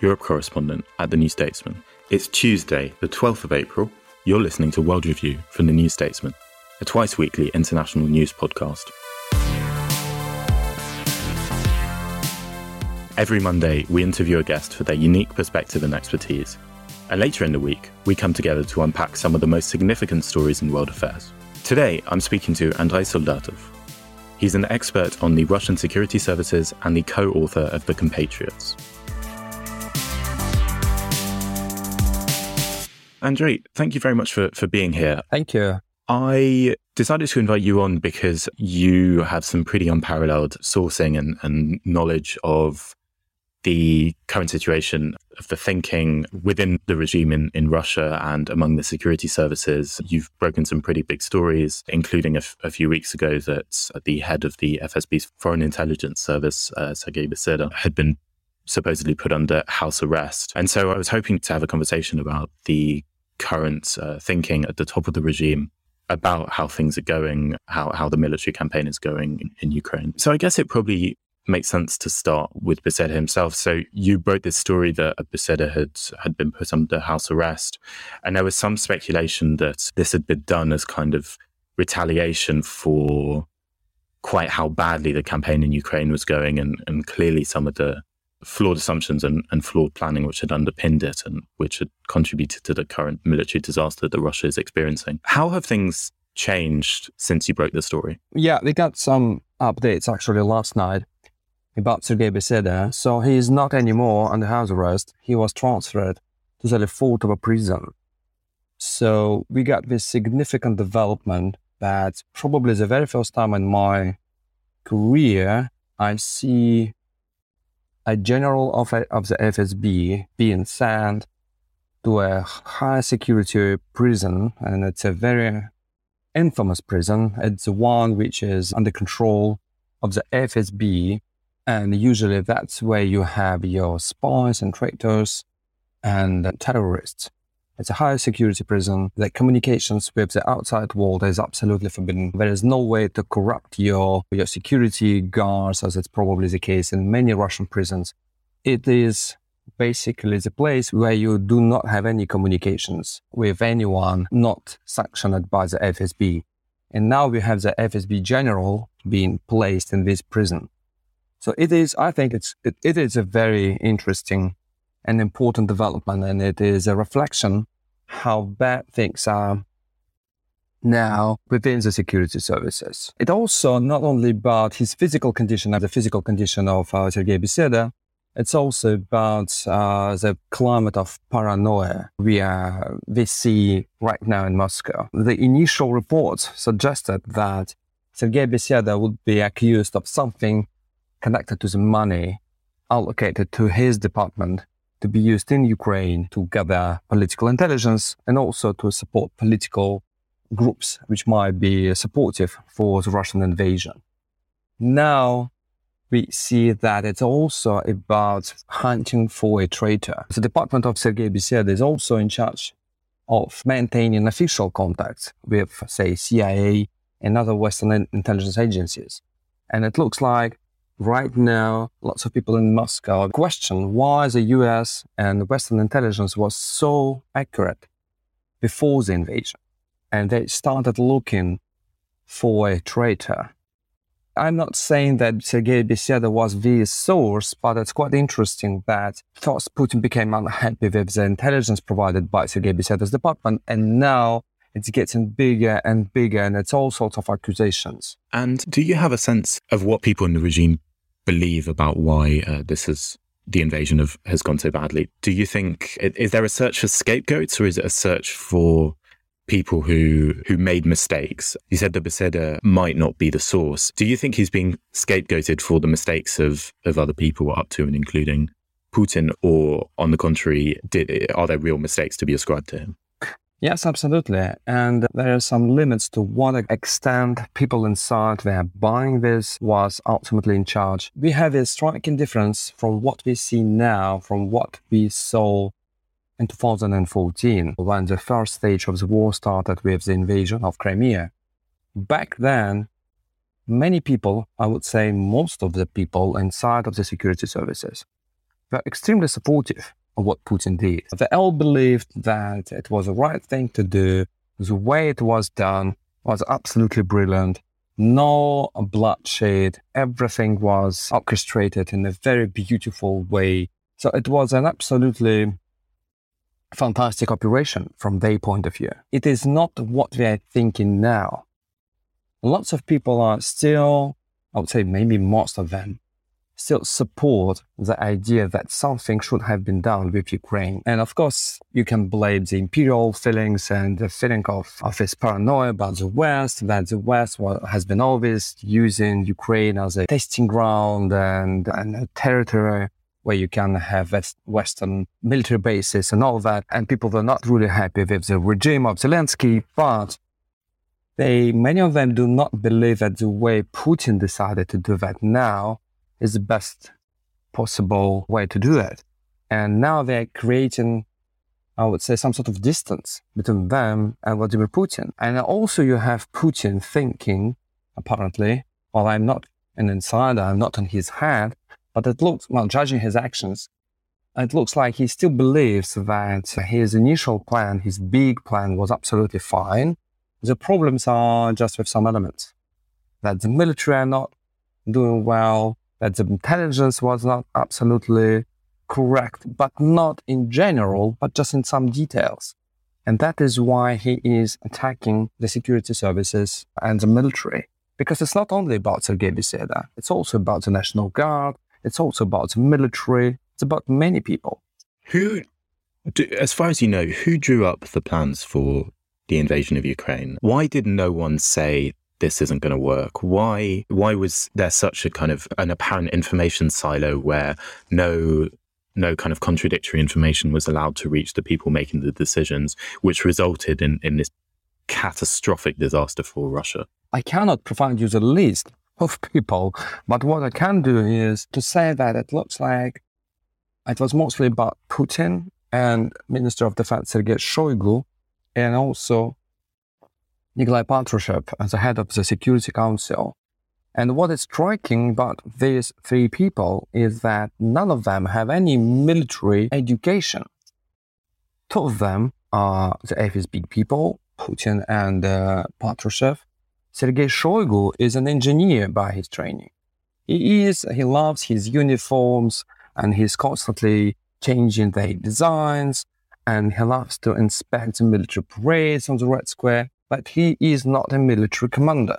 Europe correspondent at The New Statesman. It's Tuesday, the 12th of April. You're listening to World Review from The New Statesman, a twice weekly international news podcast. Every Monday, we interview a guest for their unique perspective and expertise. And later in the week, we come together to unpack some of the most significant stories in world affairs. Today, I'm speaking to Andrei Soldatov. He's an expert on the Russian security services and the co author of The Compatriots. Andrei, thank you very much for, for being here. Thank you. I decided to invite you on because you have some pretty unparalleled sourcing and, and knowledge of the current situation of the thinking within the regime in, in Russia and among the security services. You've broken some pretty big stories, including a, f- a few weeks ago that the head of the FSB's Foreign Intelligence Service, uh, Sergei Beseda, had been supposedly put under house arrest. And so I was hoping to have a conversation about the current uh, thinking at the top of the regime about how things are going, how, how the military campaign is going in, in Ukraine. So I guess it probably makes sense to start with Beseda himself. So you wrote this story that Beseda had had been put under house arrest, and there was some speculation that this had been done as kind of retaliation for quite how badly the campaign in Ukraine was going, and, and clearly some of the flawed assumptions and, and flawed planning which had underpinned it and which had contributed to the current military disaster that Russia is experiencing. How have things changed since you broke the story? Yeah, we got some updates actually last night about Sergei Beseda. So he is not anymore under house arrest. He was transferred to the Lefortovo prison. So we got this significant development that probably the very first time in my career I see a general of, of the FSB being sent to a high security prison, and it's a very infamous prison. It's the one which is under control of the FSB, and usually that's where you have your spies and traitors and terrorists. It's a high security prison. The communications with the outside world is absolutely forbidden. There is no way to corrupt your, your security guards, as it's probably the case in many Russian prisons. It is basically the place where you do not have any communications with anyone not sanctioned by the FSB. And now we have the FSB general being placed in this prison. So it is, I think it's, it, it is a very interesting and important development, and it is a reflection how bad things are now within the security services. It also not only about his physical condition, the physical condition of uh, Sergei Beseda, it's also about uh, the climate of paranoia we, are, we see right now in Moscow. The initial reports suggested that Sergei Beseda would be accused of something connected to the money allocated to his department to be used in Ukraine to gather political intelligence and also to support political groups which might be supportive for the Russian invasion. Now we see that it's also about hunting for a traitor. The department of Sergei Beseda is also in charge of maintaining official contacts with, say, CIA and other Western intelligence agencies. And it looks like right now, lots of people in Moscow question why the US and Western intelligence was so accurate before the invasion. And they started looking for a traitor. I'm not saying that Sergei Beseda was the source, but it's quite interesting that first Putin became unhappy with the intelligence provided by Sergei Beseda's department, and now it's getting bigger and bigger, and it's all sorts of accusations. And do you have a sense of what people in the regime believe about why uh, this is the invasion of has gone so badly? Do you think is there a search for scapegoats, or is it a search for people who who made mistakes. You said that Beseda might not be the source. Do you think he's being scapegoated for the mistakes of of other people up to and including Putin, or on the contrary, did, are there real mistakes to be ascribed to him? Yes, absolutely. And there are some limits to what extent people inside their buying this was ultimately in charge. We have a striking difference from what we see now, from what we saw in 2014 when the first stage of the war started with the invasion of Crimea. Back then, many people, I would say most of the people inside of the security services, were extremely supportive of what Putin did. The L believed that it was the right thing to do. The way it was done was absolutely brilliant. No bloodshed. Everything was orchestrated in a very beautiful way. So it was an absolutely fantastic operation from their point of view. It is not what we are thinking now. Lots of people are still, I would say maybe most of them, still support the idea that something should have been done with Ukraine. And of course, you can blame the imperial feelings and the feeling of, of this paranoia about the West, that the West has been always using Ukraine as a testing ground and, and a territory where you can have Western military bases and all that. And people were not really happy with the regime of Zelensky, but they, many of them do not believe that the way Putin decided to do that now is the best possible way to do it. And now they're creating, I would say, some sort of distance between them and Vladimir Putin. And also you have Putin thinking, apparently, well, I'm not an insider, I'm not on his head, but it looks, well, judging his actions, it looks like he still believes that his initial plan, his big plan, was absolutely fine. The problems are just with some elements. That the military are not doing well, that the intelligence was not absolutely correct, but not in general, but just in some details. And that is why he is attacking the security services and the military. Because it's not only about Sergei Beseda, it's also about the National Guard, it's also about the military. It's about many people. Who, as far as you know, who drew up the plans for the invasion of Ukraine? Why did no one say this isn't going to work? Why why was there such a kind of an apparent information silo where no no kind of contradictory information was allowed to reach the people making the decisions, which resulted in, in this catastrophic disaster for Russia? I cannot provide you the list of people. But what I can do is to say that it looks like it was mostly about Putin and Minister of Defense Sergei Shoigu, and also Nikolai Patrushev as the head of the Security Council. And what is striking about these three people is that none of them have any military education. Two of them are the FSB people, Putin and uh, Patrushev, Sergei Shoigu is an engineer by his training. He is, he loves his uniforms and he's constantly changing their designs and he loves to inspect the military parades on the Red Square, but he is not a military commander.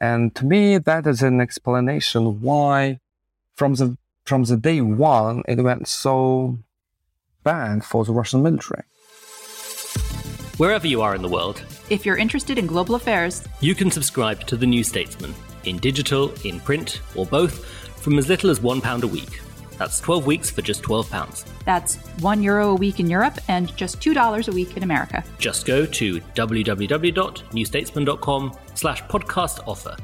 And to me, that is an explanation why from the, from the day one, it went so bad for the Russian military. Wherever you are in the world, if you're interested in global affairs, you can subscribe to The New Statesman in digital, in print, or both from as little as £1 a week. That's 12 weeks for just £12. That's €1 Euro a week in Europe and just $2 a week in America. Just go to www.newstatesman.com slash podcast offer.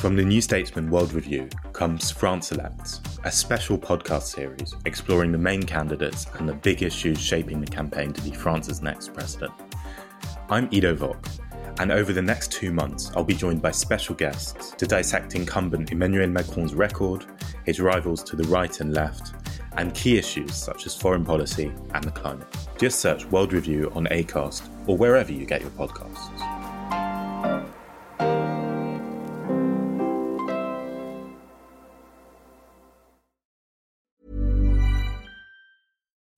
From the New Statesman World Review comes France Elects, a special podcast series exploring the main candidates and the big issues shaping the campaign to be France's next president. I'm Ido Vock, And over the next two months, I'll be joined by special guests to dissect incumbent Emmanuel Macron's record, his rivals to the right and left, and key issues such as foreign policy and the climate. Just search World Review on ACAST or wherever you get your podcasts.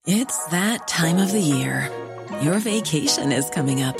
It's that time of the year. Your vacation is coming up.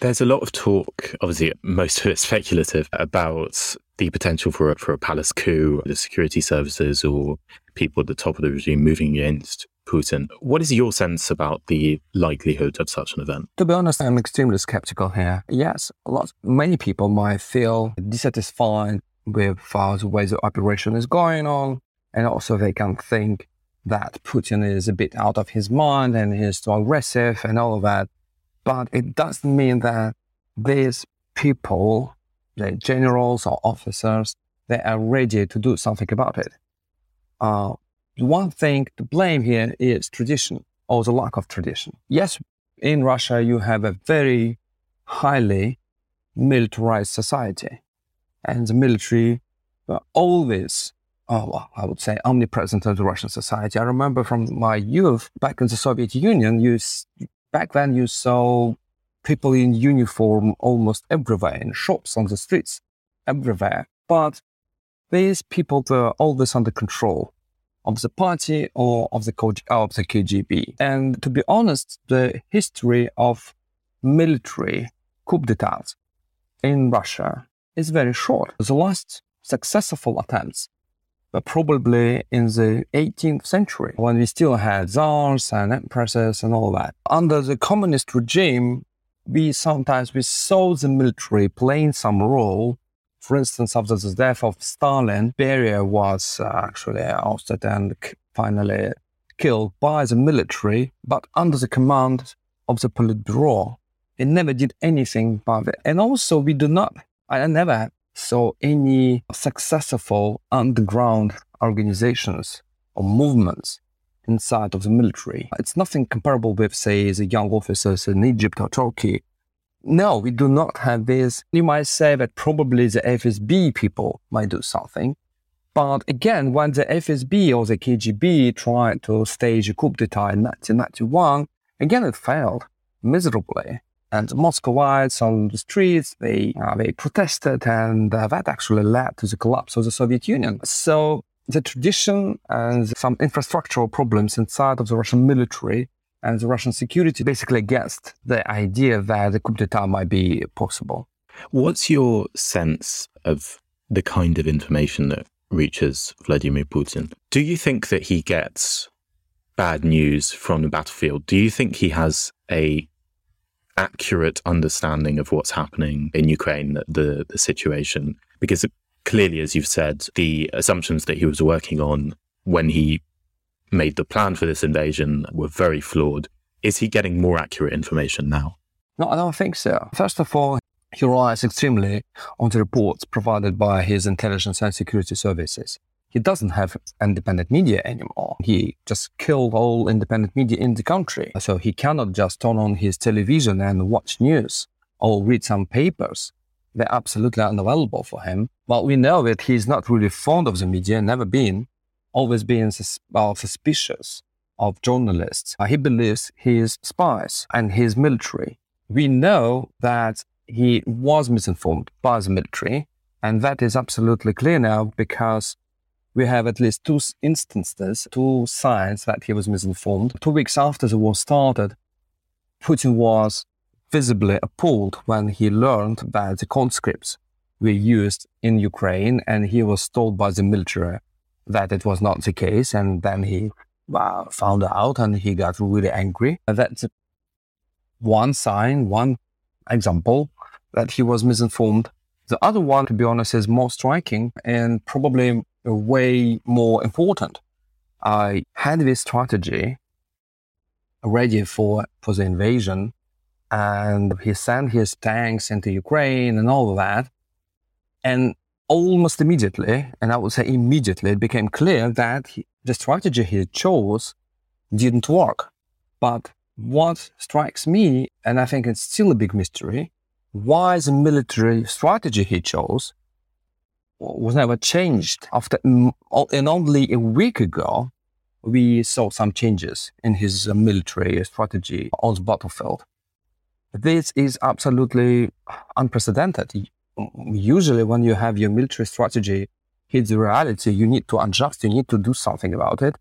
There's a lot of talk, obviously, most of it speculative, about the potential for a, for a palace coup, the security services, or people at the top of the regime moving against Putin. What is your sense about the likelihood of such an event? To be honest, I'm extremely skeptical here. Yes, a lot, many people might feel dissatisfied with how the way the operation is going on, and also they can think that Putin is a bit out of his mind and he's too aggressive and all of that. But it doesn't mean that these people, the generals or officers, they are ready to do something about it. Uh, one thing to blame here is tradition or the lack of tradition. Yes, in Russia, you have a very highly militarized society, and the military were always, oh, I would say, omnipresent in the Russian society. I remember from my youth back in the Soviet Union, you back then you saw people in uniform almost everywhere in shops on the streets everywhere but these people were always under control of the party or of the, of the KGB. And to be honest, the history of military coup d'etats in Russia is very short. The last successful attempts but probably in the 18th century when we still had czars and empresses and all that. Under the communist regime, we sometimes we saw the military playing some role. For instance, after the death of Stalin, Beria was uh, actually ousted and finally killed by the military, but under the command of the Politburo. It never did anything about it. And also, we do not, I never so any successful underground organizations or movements inside of the military, it's nothing comparable with, say, the young officers in Egypt or Turkey. No, we do not have this. You might say that probably the FSB people might do something. But again, when the FSB or the KGB tried to stage a coup d'etat in 1991, again, it failed miserably. And Muscovites on the streets, they, uh, they protested, and uh, that actually led to the collapse of the Soviet Union. So the tradition and some infrastructural problems inside of the Russian military and the Russian security basically against the idea that the coup d'etat might be possible. What's your sense of the kind of information that reaches Vladimir Putin? Do you think that he gets bad news from the battlefield? Do you think he has a accurate understanding of what's happening in Ukraine, the, the situation. Because clearly, as you've said, the assumptions that he was working on when he made the plan for this invasion were very flawed. Is he getting more accurate information now? No, I don't think so. First of all, he relies extremely on the reports provided by his intelligence and security services. He doesn't have independent media anymore. He just killed all independent media in the country. So he cannot just turn on his television and watch news or read some papers. They're absolutely unavailable for him. Well, we know that he's not really fond of the media, never been, always been sus- uh, suspicious of journalists. Uh, he believes he is spies and his military. We know that he was misinformed by the military, and that is absolutely clear now because we have at least two instances, two signs that he was misinformed. Two weeks after the war started, Putin was visibly appalled when he learned that the conscripts were used in Ukraine, and he was told by the military that it was not the case. And then he uh, found out and he got really angry. That's one sign, one example that he was misinformed. The other one, to be honest, is more striking and probably way more important. I had this strategy ready for, for the invasion and he sent his tanks into Ukraine and all of that. And almost immediately, and I would say immediately, it became clear that he, the strategy he chose didn't work. But what strikes me, and I think it's still a big mystery, why the military strategy he chose was never changed. After in only a week ago, we saw some changes in his military strategy on the battlefield. This is absolutely unprecedented. Usually, when you have your military strategy hit the reality, you need to adjust, you need to do something about it.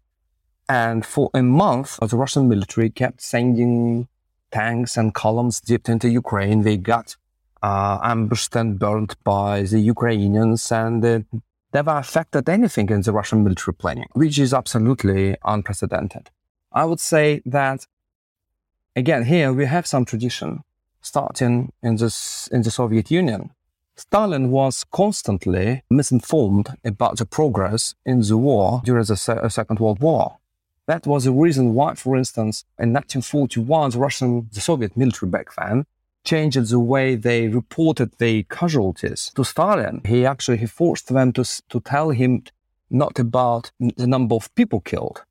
And for a month, the Russian military kept sending tanks and columns deep into Ukraine. They got uh, ambushed and burned by the Ukrainians, and uh, never affected anything in the Russian military planning, which is absolutely unprecedented. I would say that again, here we have some tradition starting in, this, in the Soviet Union. Stalin was constantly misinformed about the progress in the war during the Se- uh, Second World War. That was the reason why, for instance, in 1941, the Russian, the Soviet military back then, changed the way they reported the casualties to Stalin. He actually he forced them to, to tell him not about the number of people killed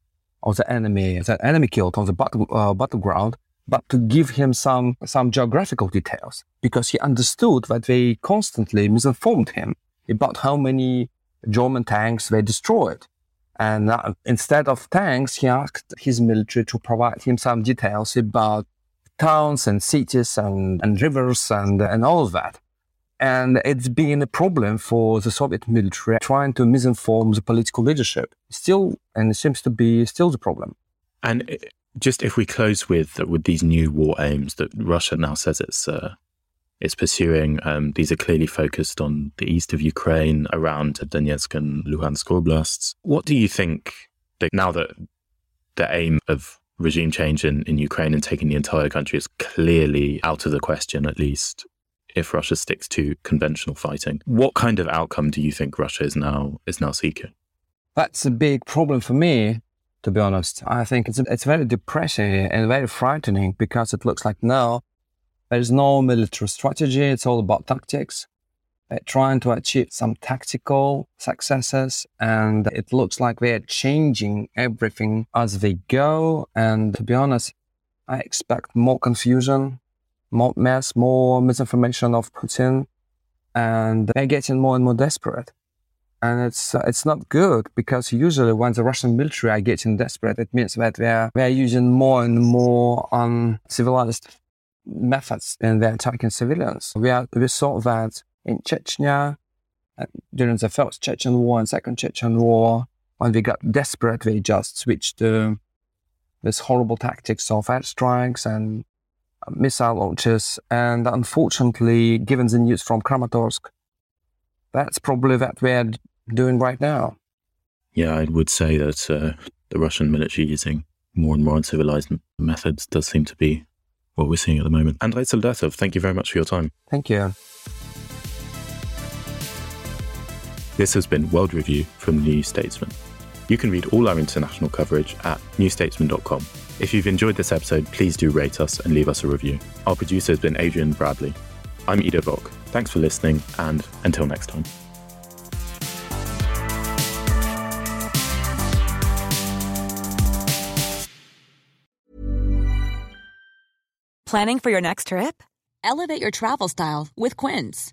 or the enemy, the enemy killed on the battle, uh, battleground, but to give him some, some geographical details because he understood that they constantly misinformed him about how many German tanks they destroyed. And uh, instead of tanks, he asked his military to provide him some details about towns and cities and, and rivers and, and all of that. And it's been a problem for the Soviet military trying to misinform the political leadership. Still, and it seems to be still the problem. And just if we close with with these new war aims that Russia now says it's uh, it's pursuing, um, these are clearly focused on the east of Ukraine, around Donetsk and Luhansk oblasts. What do you think that now that the aim of regime change in, in Ukraine and taking the entire country is clearly out of the question, at least if Russia sticks to conventional fighting. What kind of outcome do you think Russia is now is now seeking? That's a big problem for me to be honest. I think it's, it's very depressing and very frightening because it looks like now there's no military strategy. It's all about tactics. They're trying to achieve some tactical successes and it looks like they're changing everything as they go. And to be honest, I expect more confusion, more mess, more misinformation of Putin, and they're getting more and more desperate and it's uh, it's not good because usually when the Russian military are getting desperate, it means that they're they're using more and more uncivilized methods in their attacking civilians. We are, we saw that in Chechnya uh, during the first Chechen war and second Chechen war. When we got desperate, we just switched to this horrible tactics of airstrikes and uh, missile launches. And unfortunately, given the news from Kramatorsk, that's probably what we're doing right now. Yeah, I would say that uh, the Russian military using more and more uncivilized methods does seem to be what we're seeing at the moment. Andrei Soldatov, thank you very much for your time. Thank you. This has been World Review from the New Statesman. You can read all our international coverage at newstatesman.com. If you've enjoyed this episode, please do rate us and leave us a review. Our producer has been Adrian Bradley. I'm Ido Vock. Thanks for listening, and until next time. Planning for your next trip? Elevate your travel style with Quince.